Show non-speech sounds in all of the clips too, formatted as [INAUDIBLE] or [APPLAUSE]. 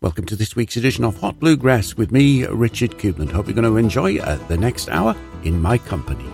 Welcome to this week's edition of Hot Bluegrass with me, Richard Coupland. Hope you're going to enjoy uh, the next hour in my company.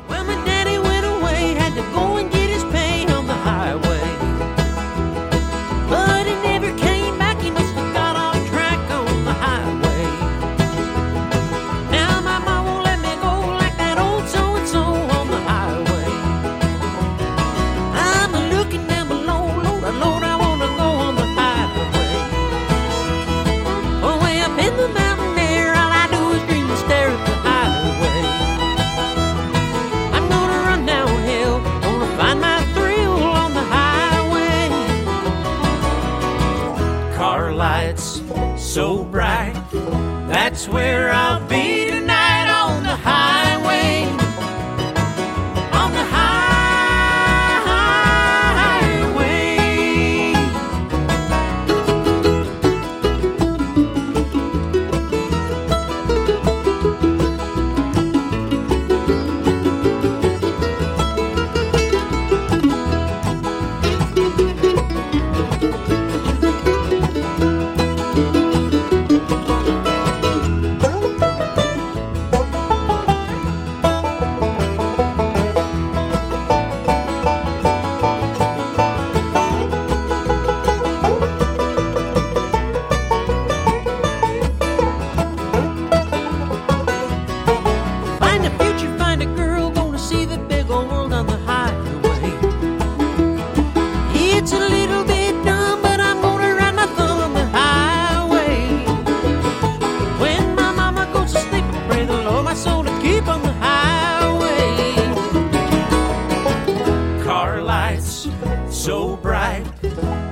Car lights so bright,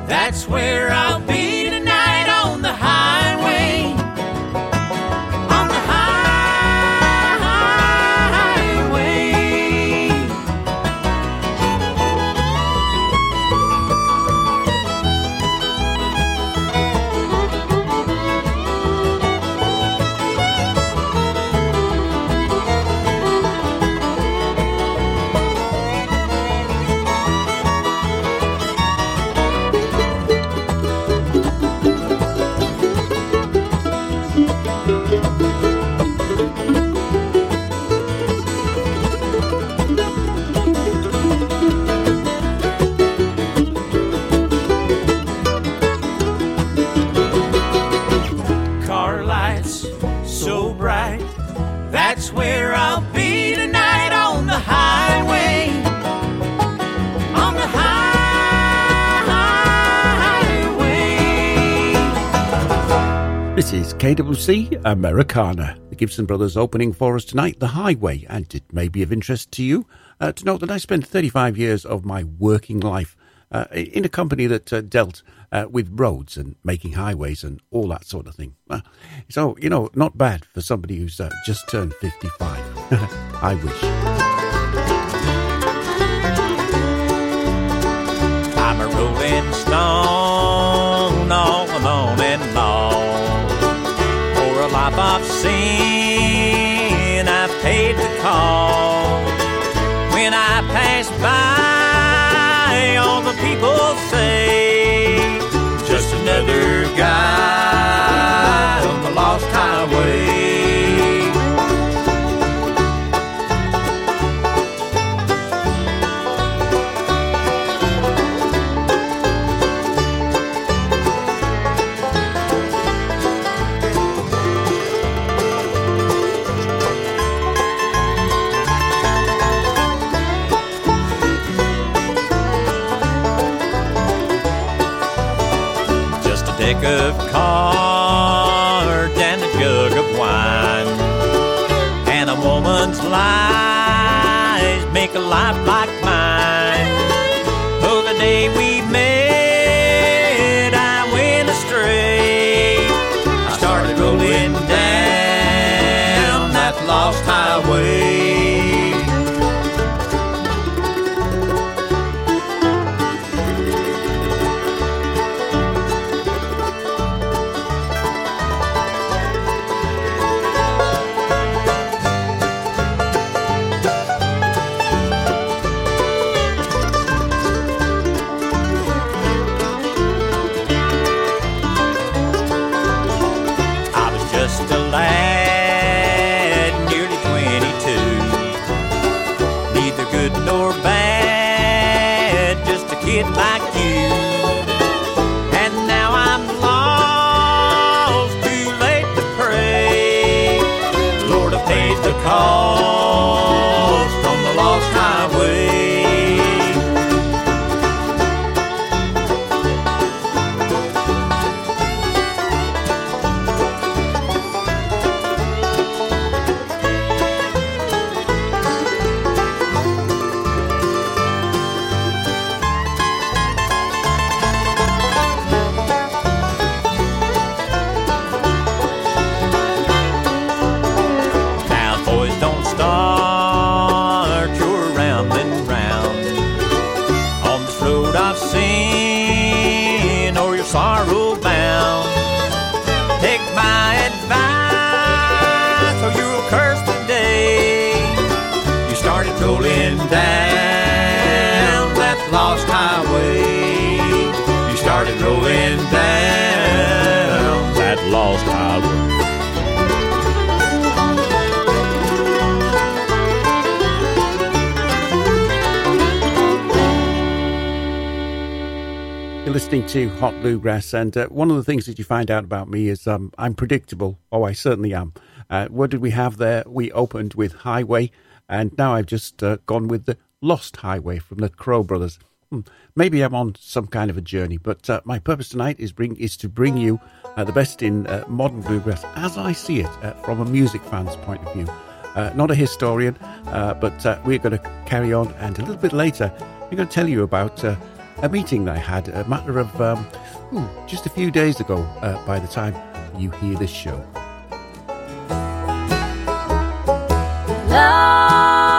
that's where I'll be Is KWC Americana, the Gibson Brothers opening for us tonight, The Highway. And it may be of interest to you uh, to note that I spent 35 years of my working life uh, in a company that uh, dealt uh, with roads and making highways and all that sort of thing. Uh, so, you know, not bad for somebody who's uh, just turned 55. [LAUGHS] I wish. I'm a rolling stone, all alone I've the call. When I pass by, all the people say, just another guy on the lost highway. Listening to Hot Bluegrass, and uh, one of the things that you find out about me is um, I'm predictable. Oh, I certainly am. Uh, what did we have there? We opened with Highway, and now I've just uh, gone with the Lost Highway from the Crowe Brothers. Hmm. Maybe I'm on some kind of a journey, but uh, my purpose tonight is bring is to bring you uh, the best in uh, modern bluegrass as I see it from a music fan's point of view. Not a historian, but we're going to carry on, and a little bit later, we're going to tell you about a meeting I had a matter of um, hmm, just a few days ago. Uh, by the time you hear this show. Lord,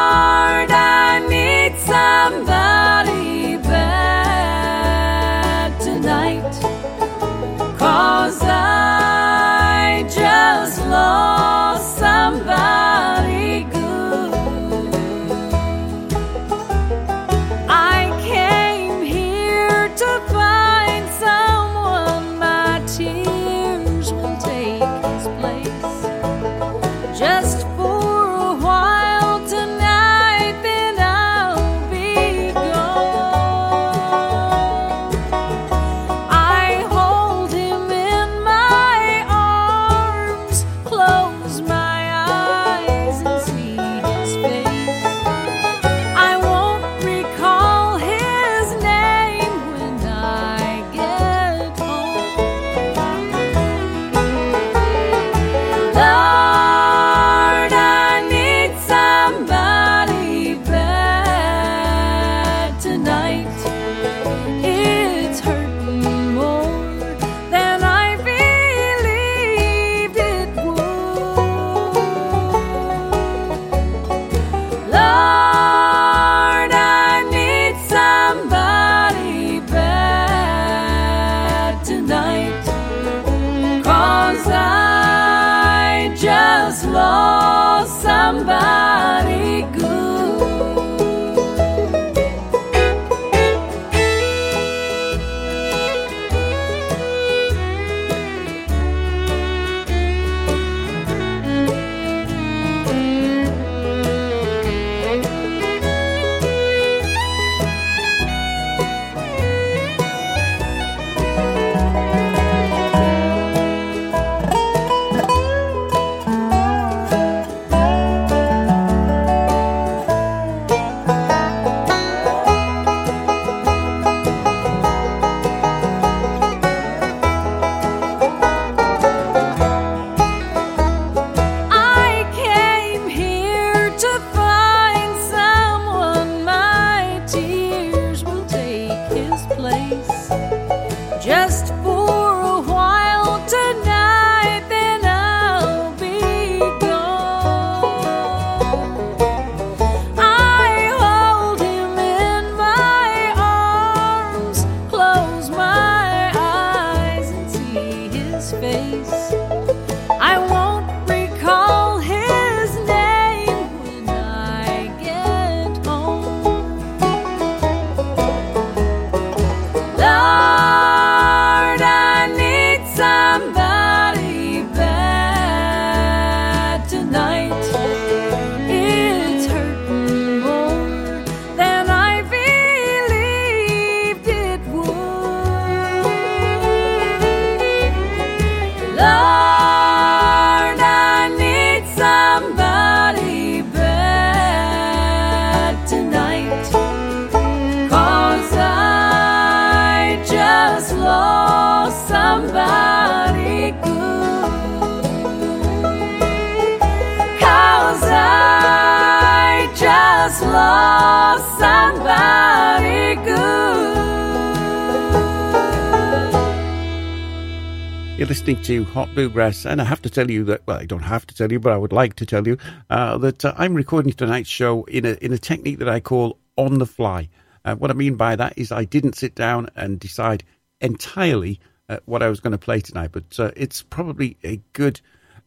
listening to Hot Bluegrass, and I have to tell you that, well, I don't have to tell you, but I would like to tell you uh, that uh, I'm recording tonight's show in a, in a technique that I call on the fly. Uh, what I mean by that is I didn't sit down and decide entirely uh, what I was going to play tonight, but uh, it's probably a good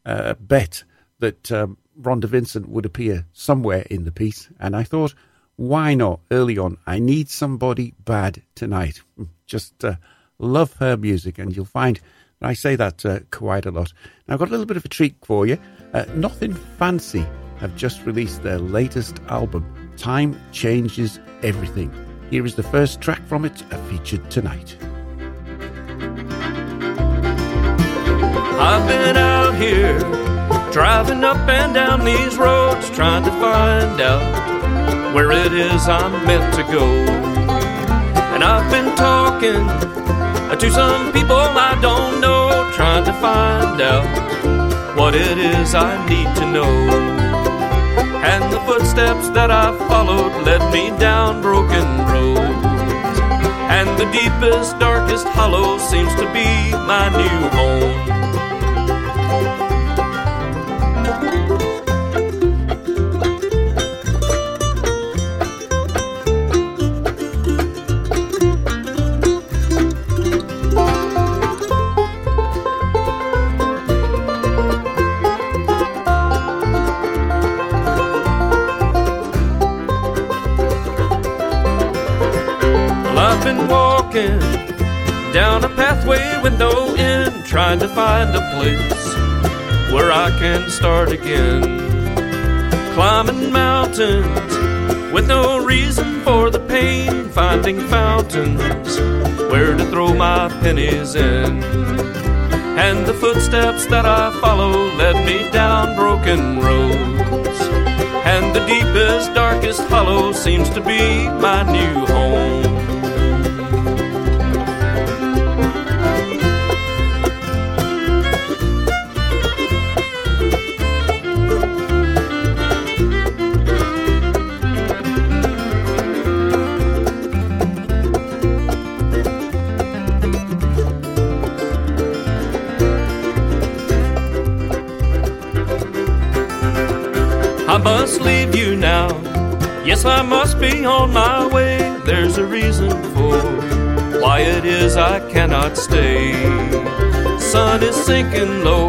uh, bet that um, Rhonda Vincent would appear somewhere in the piece, and I thought, why not early on? I need somebody bad tonight. [LAUGHS] Just love her music, and you'll find I say that uh, quite a lot. Now, I've got a little bit of a treat for you. Uh, Nothing Fancy have just released their latest album, Time Changes Everything. Here is the first track from it, featured tonight. I've been out here driving up and down these roads trying to find out where it is I'm meant to go. And I've been talking to some people I don't know, trying to find out what it is I need to know. And the footsteps that I followed led me down broken roads. And the deepest, darkest hollow seems to be my new home. To find a place where I can start again. Climbing mountains with no reason for the pain, finding fountains where to throw my pennies in. And the footsteps that I follow led me down broken roads. And the deepest, darkest hollow seems to be my new home. Must leave you now. Yes, I must be on my way. There's a reason for why it is I cannot stay. Sun is sinking low.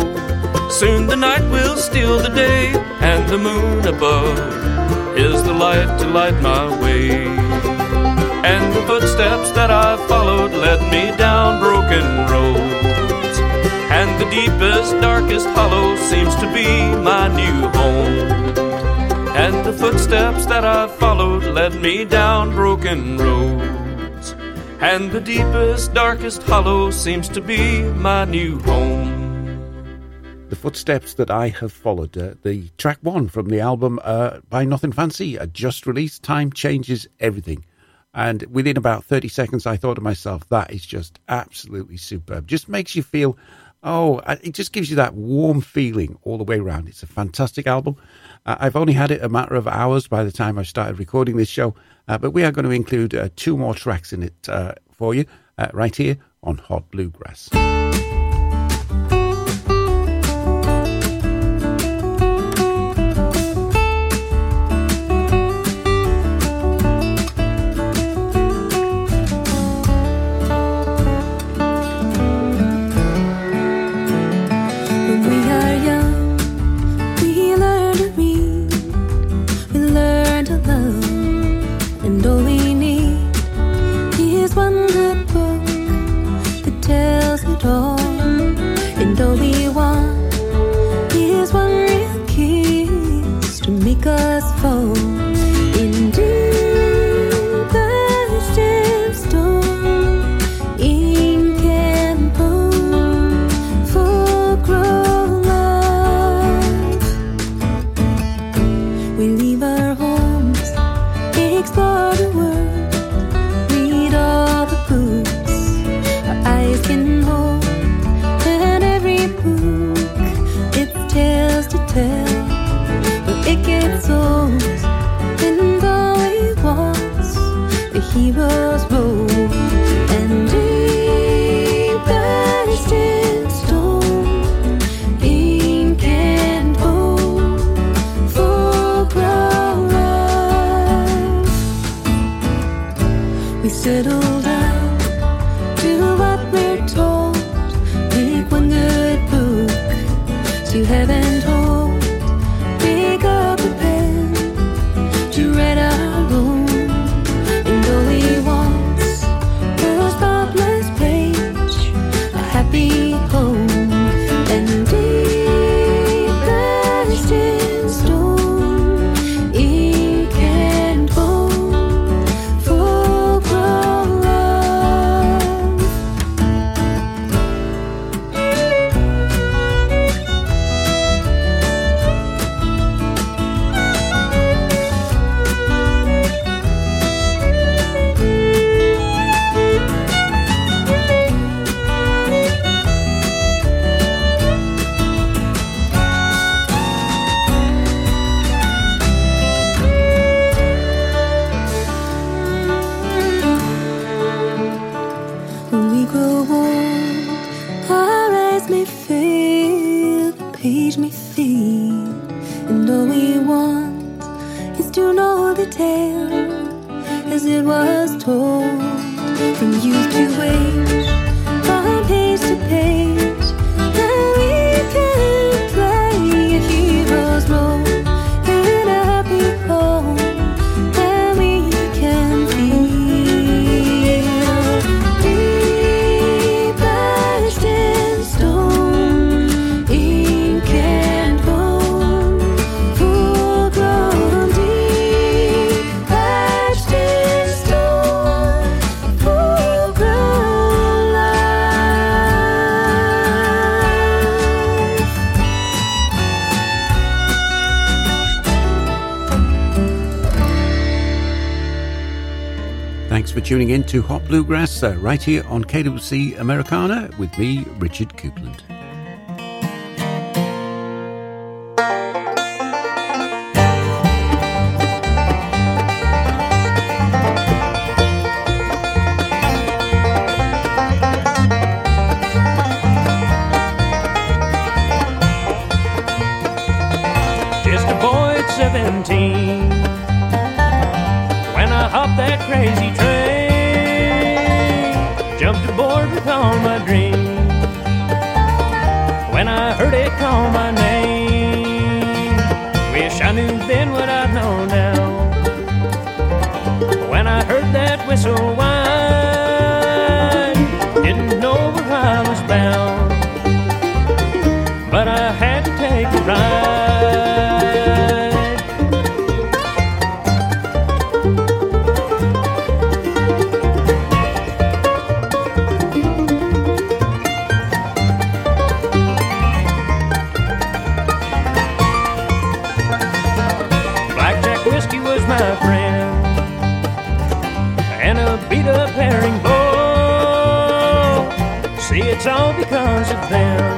Soon the night will steal the day, and the moon above is the light to light my way. And the footsteps that I followed led me down broken roads. And the deepest, darkest hollow seems to be my new home. And the footsteps that I have followed led me down broken roads. And the deepest, darkest hollow seems to be my new home. The Footsteps That I Have Followed, uh, the track one from the album uh, by Nothing Fancy, a just released. Time Changes Everything. And within about 30 seconds, I thought to myself, that is just absolutely superb. Just makes you feel, oh, uh, it just gives you that warm feeling all the way around. It's a fantastic album. Uh, I've only had it a matter of hours by the time I started recording this show, uh, but we are going to include uh, two more tracks in it uh, for you uh, right here on Hot Bluegrass. And all we want is to know the tale as it was told from youth to age, from page to page. tuning in to Hot Bluegrass uh, right here on KWC Americana with me, Richard Coupland. sounds of there.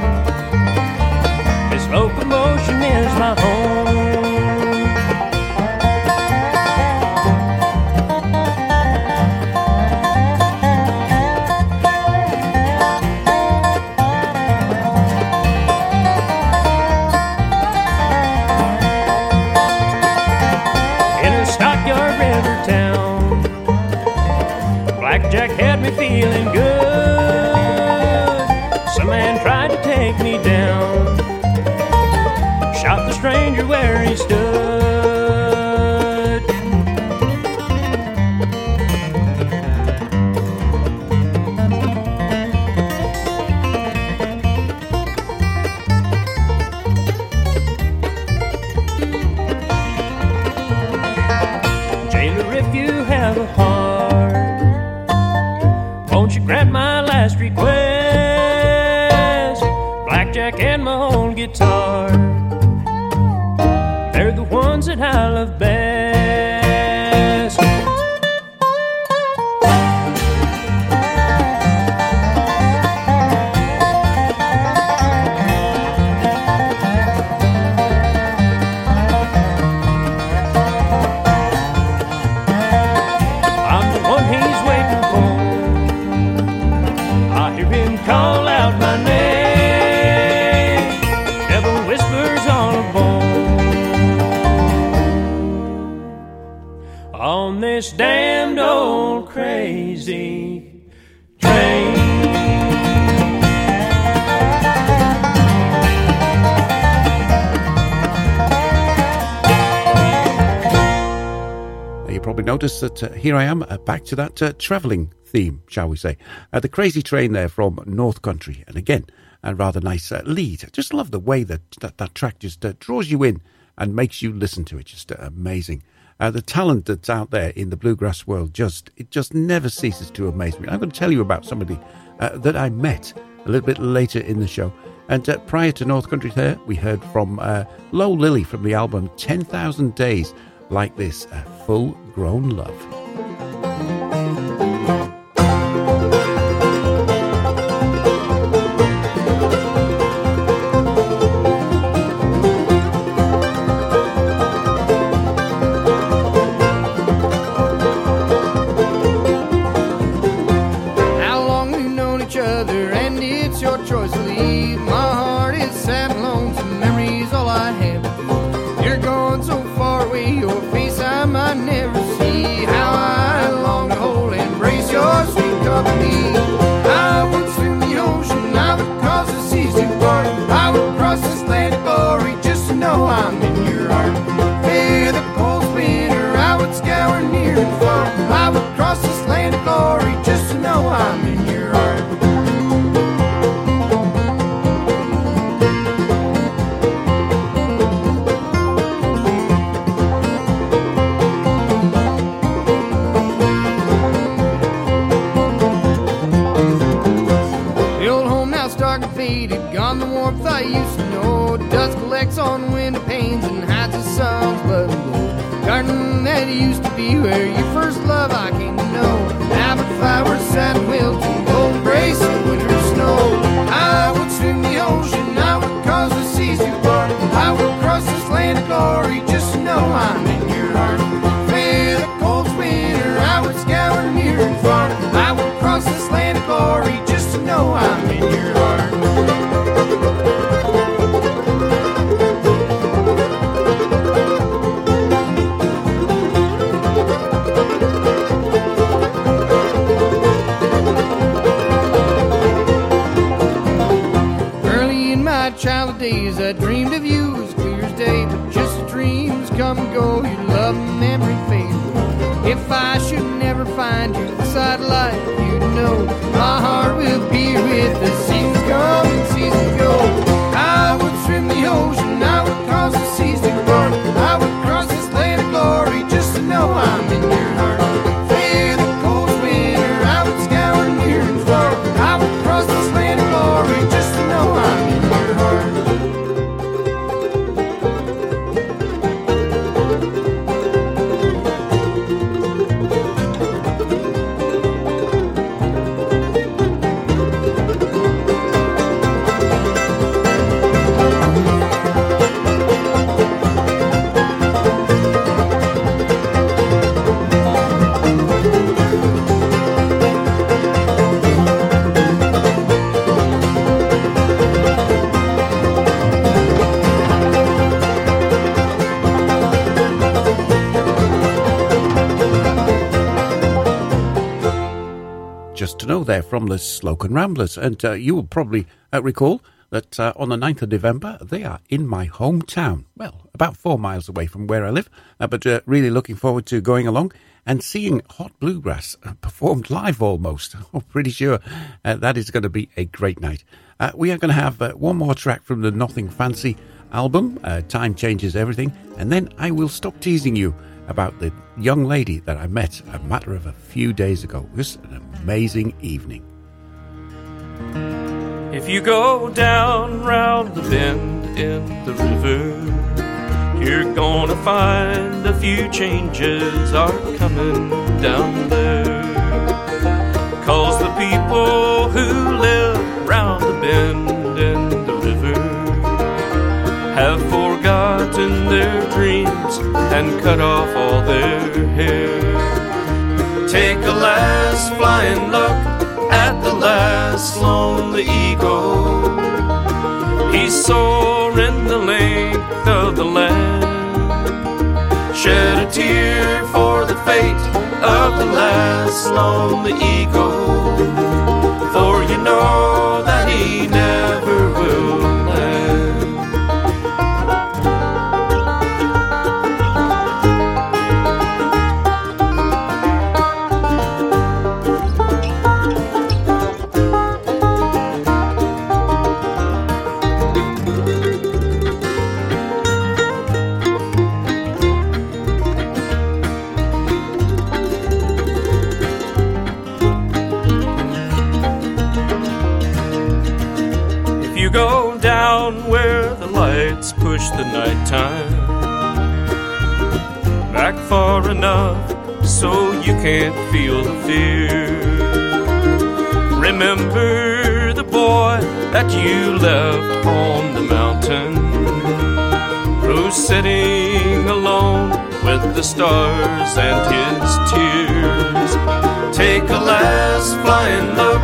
on this damned old crazy train. you probably noticed that uh, here I am uh, back to that uh, travelling theme, shall we say. Uh, the Crazy Train there from North Country. And again, a rather nice uh, lead. Just love the way that that, that track just uh, draws you in and makes you listen to it. Just amazing. Uh, the talent that's out there in the bluegrass world just it just never ceases to amaze me. I'm going to tell you about somebody uh, that I met a little bit later in the show. And uh, prior to North Country there, we heard from uh, Low Lily from the album 10,000 Days Like This, a full grown love. Now stark and faded, gone the warmth I used to know. Dust collects on window panes and hides the sun's blood and glow. Garden that used to be where your first love I came to know. Now but flowers sad and wilted, gold embrace of winter snow. I would swim the ocean, I would cause the seas to part. I would cross this land of glory just to know I'm in your heart. Feel the cold winter, I would scour near and far. Come go, your love memory fade. If I should never find you, the side of life, you know my heart will be with the To know there from the Slocan Ramblers. And uh, you will probably uh, recall that uh, on the 9th of November, they are in my hometown. Well, about four miles away from where I live. Uh, but uh, really looking forward to going along and seeing Hot Bluegrass uh, performed live almost. I'm [LAUGHS] pretty sure that is going to be a great night. We are going to have one more track from the Nothing Fancy album, Time Changes Everything, and then I will stop teasing you about the young lady that I met a matter of a few days ago. It was an amazing evening. If you go down round the bend in the river, you're gonna find a few changes are coming down there. Cause the people who live round the bend forgotten their dreams and cut off all their hair. Take a last flying look at the last lonely eagle. He's soaring the length of the land. Shed a tear for the fate of the last lonely eagle. Lights push the nighttime back far enough so you can't feel the fear. Remember the boy that you left on the mountain, who's sitting alone with the stars and his tears. Take a last flying look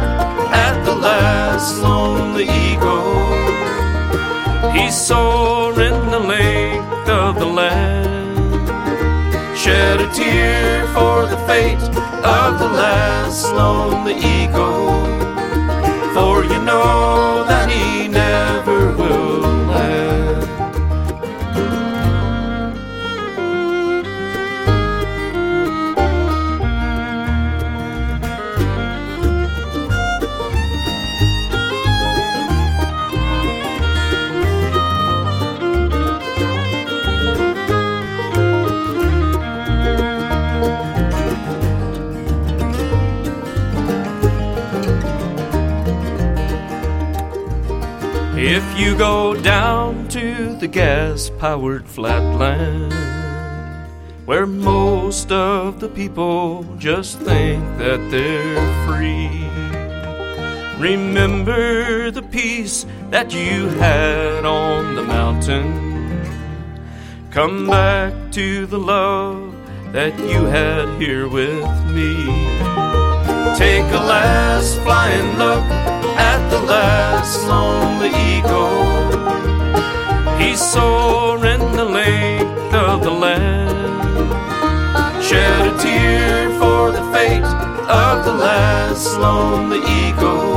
at the last lonely eagle. He's in the length of the land. Shed a tear for the fate of the last lonely eagle. Go down to the gas powered flatland, where most of the people just think that they're free, remember the peace that you had on the mountain. Come back to the love that you had here with me. Take a last flying look at the last lonely eagle. He's soaring the length of the land. Shed a tear for the fate of the last lonely eagle.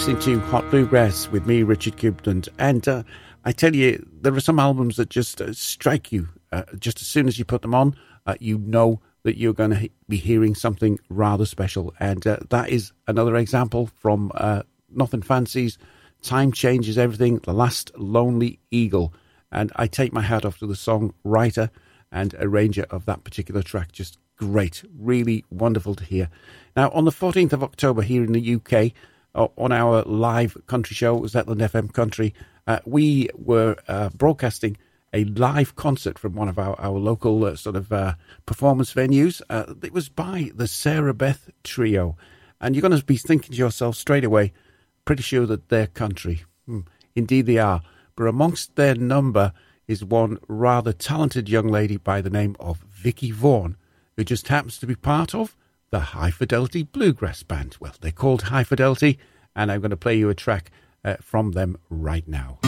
Listening to Hot Bluegrass with me, Richard Coupland. And uh, I tell you, there are some albums that just uh, strike you. Uh, just as soon as you put them on, uh, you know that you're going to he- be hearing something rather special. And uh, that is another example from uh, Nothing Fancies, Time Changes Everything, The Last Lonely Eagle. And I take my hat off to the songwriter and arranger of that particular track. Just great, really wonderful to hear. Now, on the 14th of October here in the UK, on our live country show, Zetland FM Country, uh, we were uh, broadcasting a live concert from one of our, our local uh, sort of uh, performance venues. Uh, it was by the Sarah Beth Trio. And you're going to be thinking to yourself straight away, pretty sure that they're country. Hmm, indeed, they are. But amongst their number is one rather talented young lady by the name of Vickie Vaughn, who just happens to be part of the High Fidelity Bluegrass Band. Well, they're called High Fidelity, and I'm going to play you a track uh, from them right now.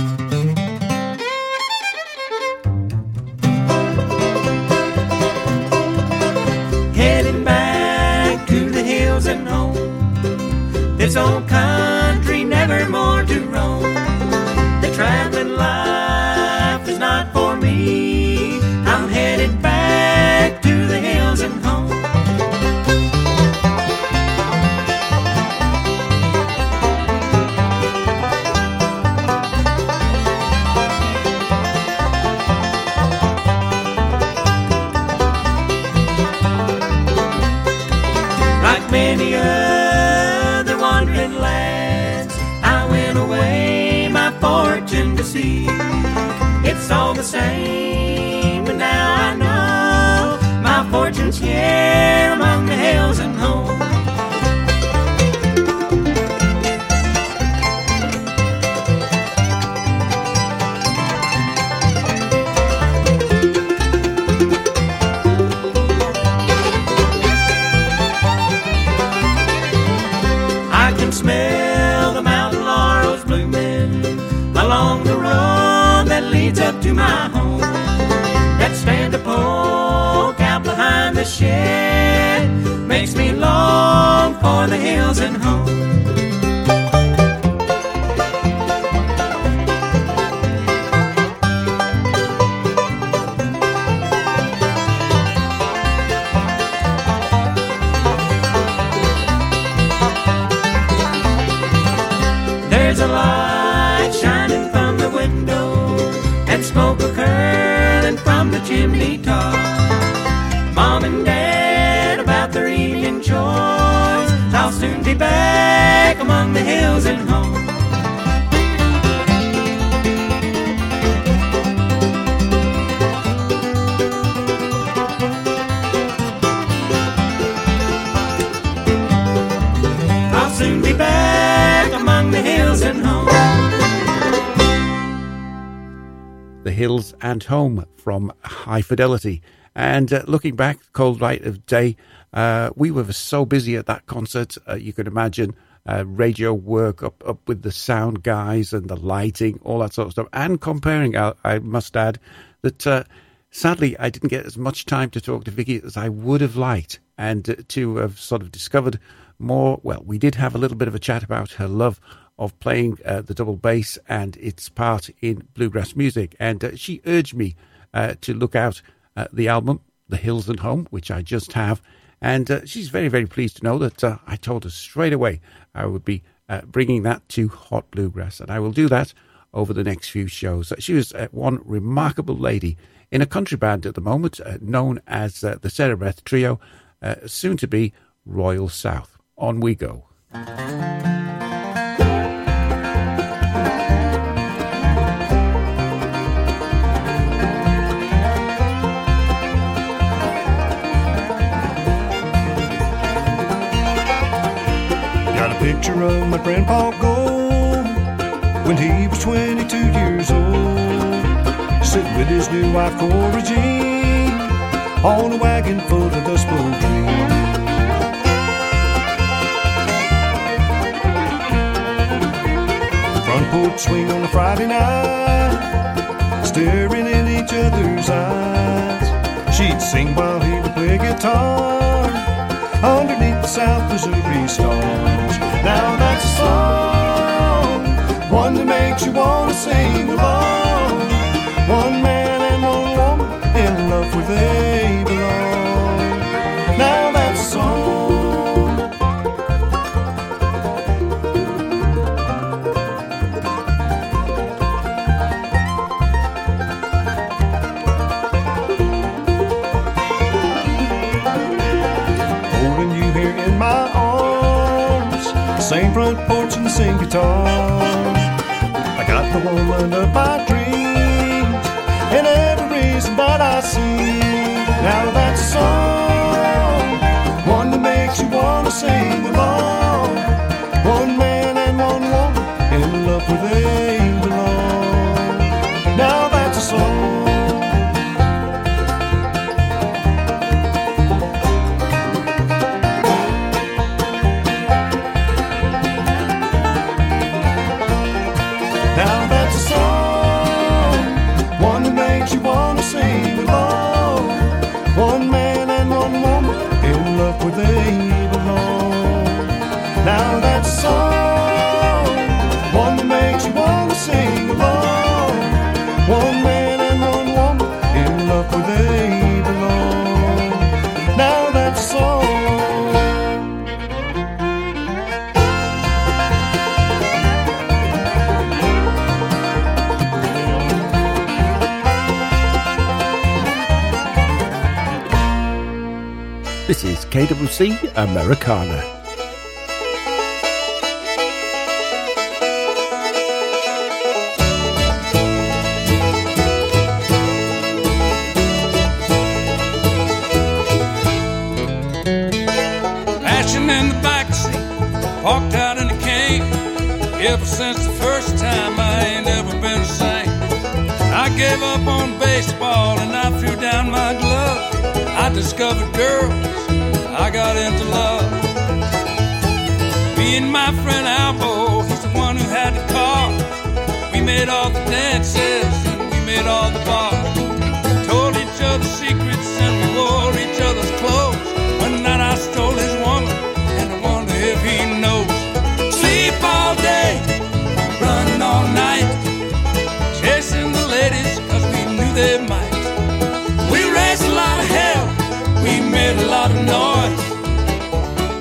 heading back to the hills and home. This old country never more to roam. The traveling life to see. It's all the same, but now I know my fortune's here among the hills and home. Long for the hills and home. Back among the hills and home. I'll soon be back among the hills and home. The Hills and Home from High Fidelity. And uh, looking back, cold light of day, uh, we were so busy at that concert. Uh, you can imagine uh, radio work up, up with the sound guys and the lighting, all that sort of stuff. And comparing, I, I must add that uh, sadly I didn't get as much time to talk to Vickie as I would have liked, and uh, to have sort of discovered more. Well, we did have a little bit of a chat about her love of playing uh, the double bass and its part in bluegrass music. And uh, she urged me uh, to look out uh, the album, The Hills and Home, which I just have. And uh, she's very, very pleased to know that uh, I told her straight away I would be uh, bringing that to Hot Bluegrass. And I will do that over the next few shows. She was uh, one remarkable lady in a country band at the moment, uh, known as uh, the Beth Trio, uh, soon to be Royal South. On we go. Picture of my grandpa Gold when he was 22 years old, sitting with his new wife Cora Jean on a wagon full of Dust Bowl dreams. Front porch swing on a Friday night, staring in each other's eyes. She'd sing while he would play guitar underneath the South Missouri stars. Now that's a song, one that makes you wanna sing along. One man and one woman in love where they front porch and same guitar. I got the woman of my dreams and every reason that I see. Now that's a song, one that makes you wanna sing This Americana. The parked out in a cane. Ever since the first time, I ain't ever been the same. I gave up on baseball and I threw down my glove. I discovered girls, my friend Albo, he's the one who had the car. We made all the dances and we made all the bars. Told each other secrets and we wore each other's clothes. One night I stole his woman and I wonder if he knows. Sleep all day, running all night, chasing the ladies cause we knew they might. We raised a lot of hell, we made a lot of noise.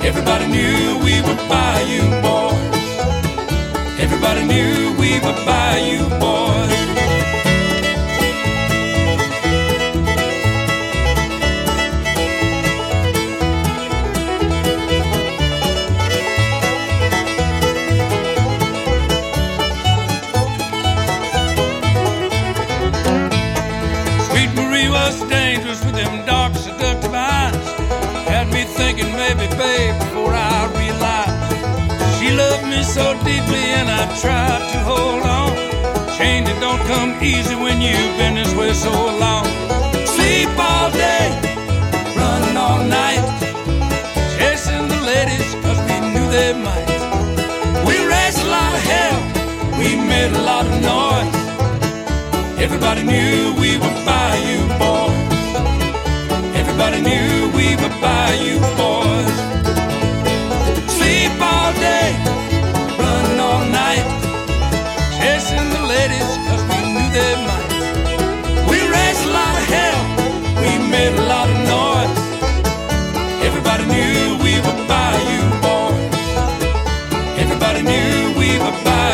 Everybody knew were Bayou boys. Everybody knew we were Bayou boys. I tried to hold on. Changing don't come easy when you've been this way so long. Sleep all day, running all night, chasing the ladies cause we knew they might. We raised a lot of hell, we made a lot of noise. Everybody knew we were Bayou boys. Everybody knew we were Bayou boys. Sleep we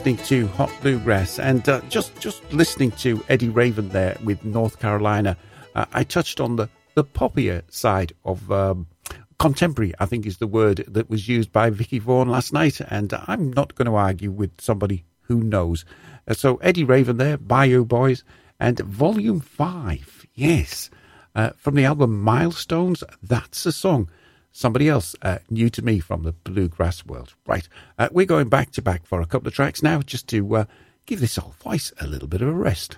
listening to Hot Bluegrass, and uh, just just listening to Eddy Raven there with North Carolina, uh, I touched on the the poppier side of um, contemporary. I think is the word that was used by Vickie Vaughn last night, and I'm not going to argue with somebody who knows. Uh, so Eddy Raven there, Bayou Boys, and Volume Five, yes, uh, from the album Milestones. That's a song somebody else uh, new to me from the bluegrass world. Right, uh, we're going back to back for a couple of tracks now, just to uh, give this old voice a little bit of a rest.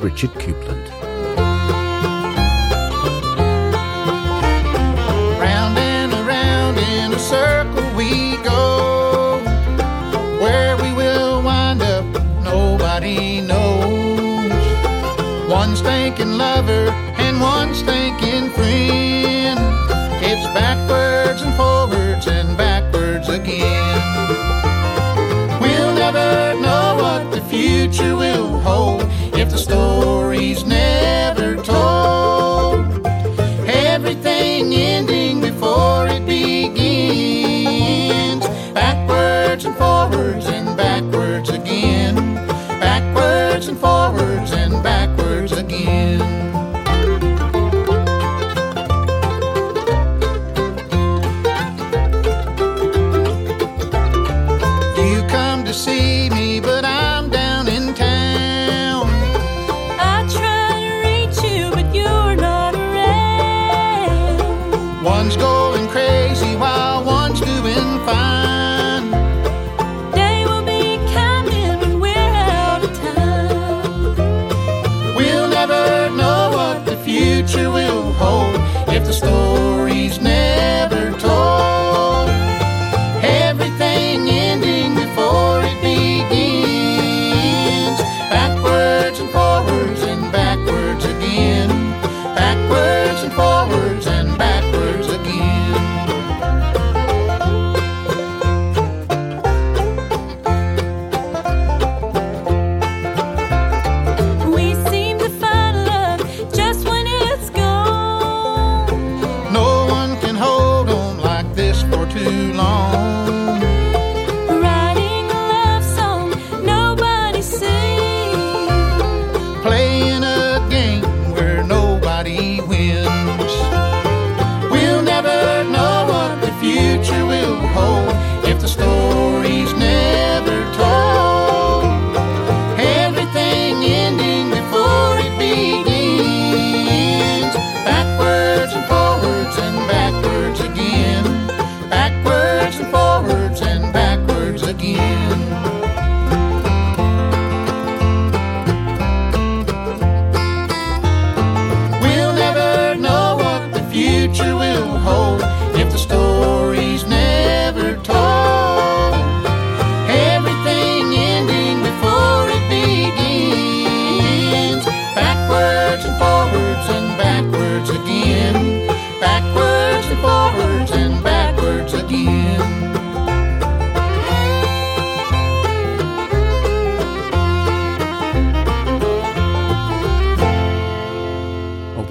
Richard Coupland. Round and around in a circle we go. Where we will wind up, nobody knows. Lover and friend. It's backwards and forwards and backwards again. We'll never know what the future will hold the never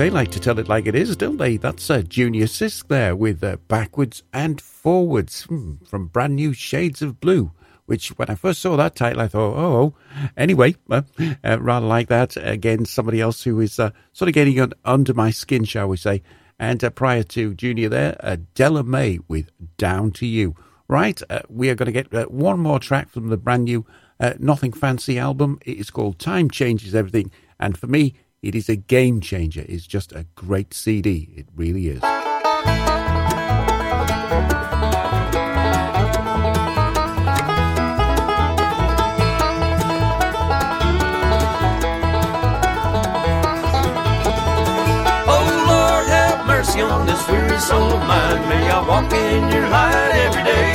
they like to tell it like it is, don't they? That's uh, Junior Sisk there with uh, Backwards and Forwards hmm, from brand new Shades of Blue. Which, when I first saw that title, I thought, oh, oh. anyway, uh, uh, rather like that. Again, somebody else who is uh, sort of getting un- under my skin, shall we say. And uh, prior to Junior there, uh, Della Mae with Down to You. Right, uh, we are going to get one more track from the brand new Nothing Fancy album. It is called Time Changes Everything. And for me, it is a game changer. It's just a great CD. It really is. Oh Lord, have mercy on this weary soul of mine. May I walk in your light every day.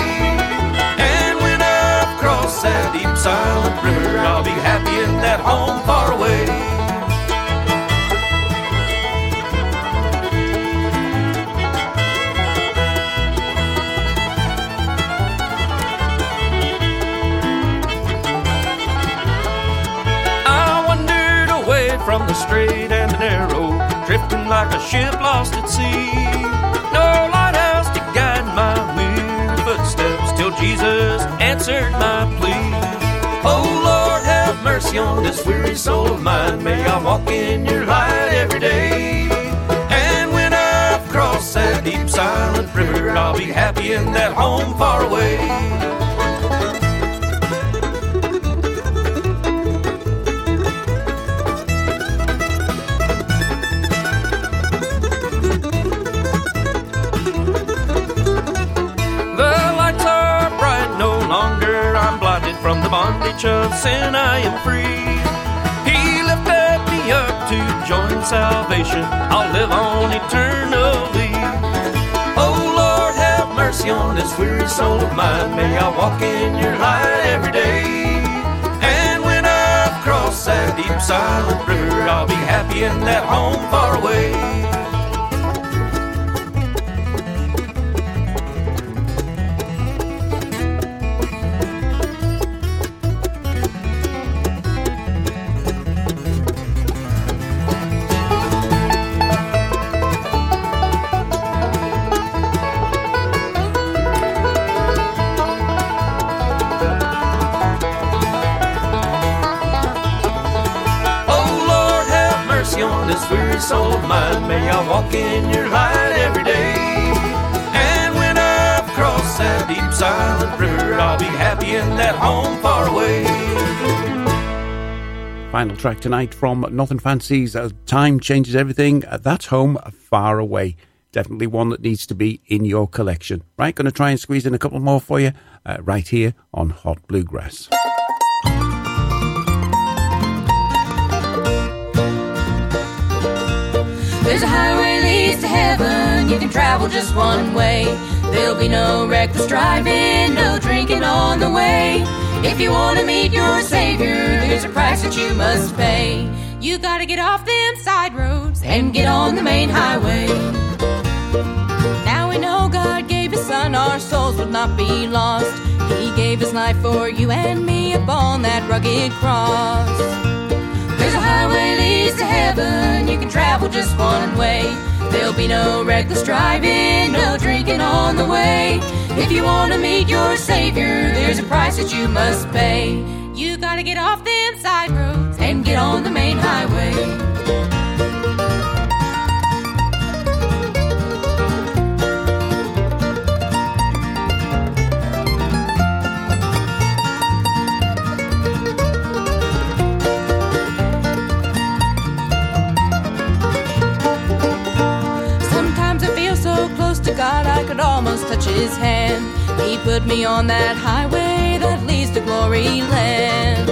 And when I've crossed that deep silent river, I'll be happy in that home far away. From the straight and the narrow, drifting like a ship lost at sea. No lighthouse to guide my weary footsteps till Jesus answered my plea. Oh Lord, have mercy on this weary soul of mine. May I walk in your light every day. And when I've crossed that deep silent river, I'll be happy in that home far away. Bondage of sin. I am free. up to join salvation. I'll live on eternally. Oh Lord, have mercy on this weary soul of mine. May I walk in your light every day. And when I've crossed that deep silent river, I'll be happy in that home far away. Final track tonight from Nothing Fancies. Uh, time changes everything. Uh, that's home far away. Definitely one that needs to be in your collection. Right, going to try and squeeze in a couple more for you uh, right here on Hot Bluegrass. There's a highway leads to heaven. You can travel just one way. There'll be no reckless driving, no drinking on the way. If you want to meet your Savior, there's a price that you must pay. You gotta get off them side roads and get on the main highway. Now we know God gave His Son, our souls would not be lost. He gave His life for you and me upon that rugged cross. There's a highway leads to heaven. You can travel just one way. There'll be no reckless driving, no drinking on the way. If you want to meet your Savior, there's a price that you must pay. You gotta get off them side roads and get on the main highway. Could almost touch His hand. He put me on that highway that leads to glory land.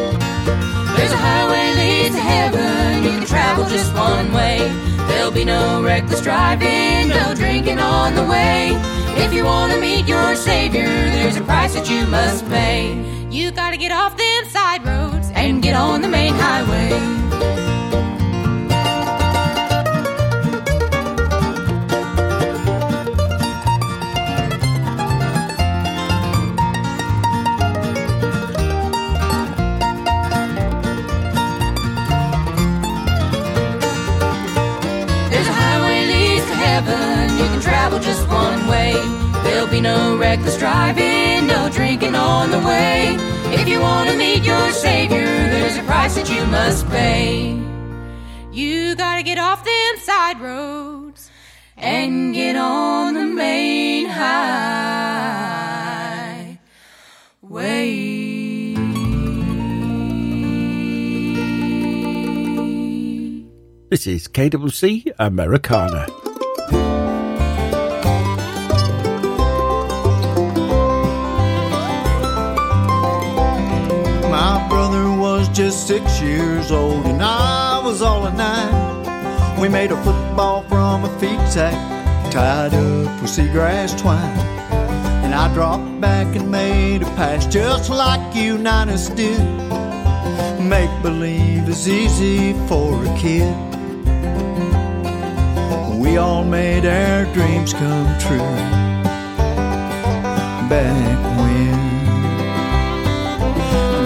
There's a highway leads to heaven. You can travel just one way. There'll be no reckless driving, no drinking on the way. If you want to meet your Savior, there's a price that you must pay. You gotta get off them side roads and get on the main highway. Travel just one way. There'll be no reckless driving, no drinking on the way. If you want to meet your Savior, there's a price that you must pay. You gotta get off them side roads and get on the main highway. This is KWC Americana. Just six years old and I was all of nine. We made a football from a feed sack tied up with seagrass twine. And I dropped back and made a pass just like you Niners did. Make believe is easy for a kid. We all made our dreams come true back when.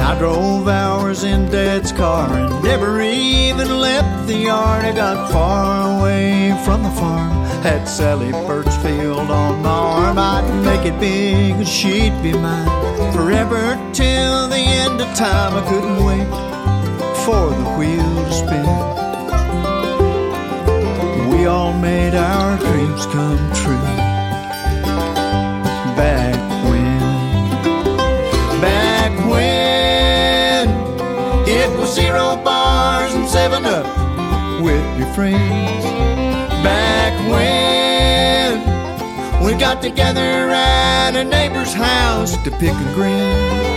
I drove hours in Dad's car and never even left the yard. I got far away from the farm. Had Sally Birchfield on my arm. I'd make it big and she'd be mine forever till the end of time. I couldn't wait for the wheel to spin. We all made our dreams come true with your friends. Back when we got together at a neighbor's house to pick and grin.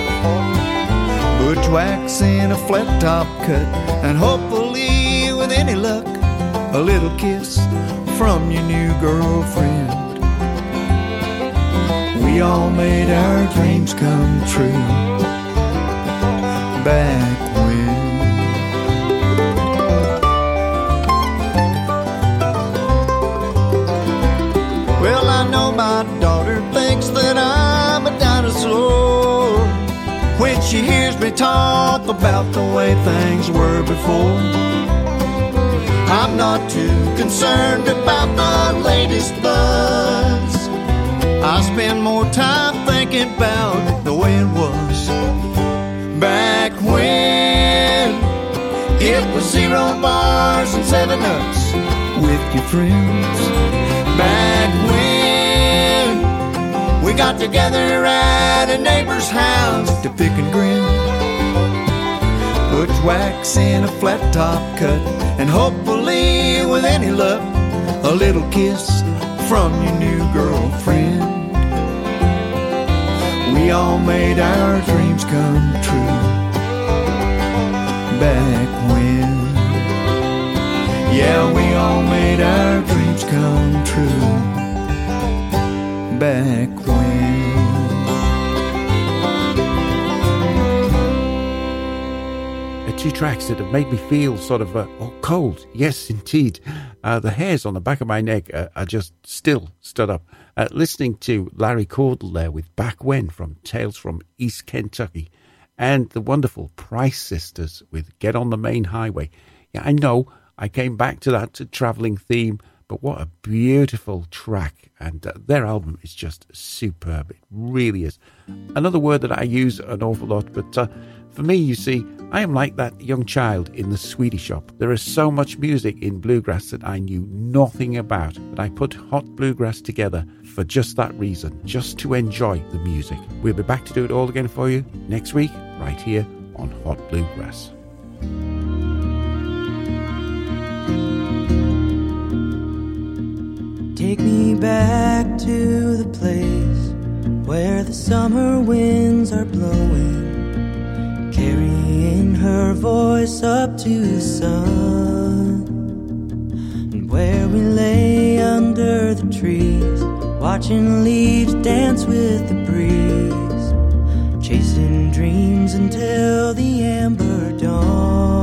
Butch wax in a flat top cut, and hopefully with any luck, a little kiss from your new girlfriend. We all made our dreams come true back my daughter thinks that I'm a dinosaur when she hears me talk about the way things were before. I'm not too concerned about the latest buzz. I spend more time thinking about the way it was back when it was zero bars and seven ups with your friends. Back when got together at a neighbor's house to pick and grin. Put wax in a flat top cut and hopefully with any luck a little kiss from your new girlfriend. We all made our dreams come true back when. Yeah, we all made our dreams come true back when. Uh, two tracks that have made me feel sort of uh, oh, cold. Yes, indeed. Uh, the hairs on the back of my neck uh, are just still stood up. Uh, listening to Larry Cordle there with Back When from Tales from East Kentucky and the wonderful Price Sisters with Get on the Main Highway. Yeah, I know I came back to that traveling theme, but what a beautiful track. And uh, their album is just superb. It really is. Another word that I use an awful lot, but uh, for me, you see, I am like that young child in the sweetie shop. There is so much music in bluegrass that I knew nothing about, but I put hot bluegrass together for just that reason, just to enjoy the music. We'll be back to do it all again for you next week, right here on Hot Bluegrass. Take me back to the place where the summer winds are blowing, carrying her voice up to the sun. And where we lay under the trees, watching leaves dance with the breeze, chasing dreams until the amber dawn.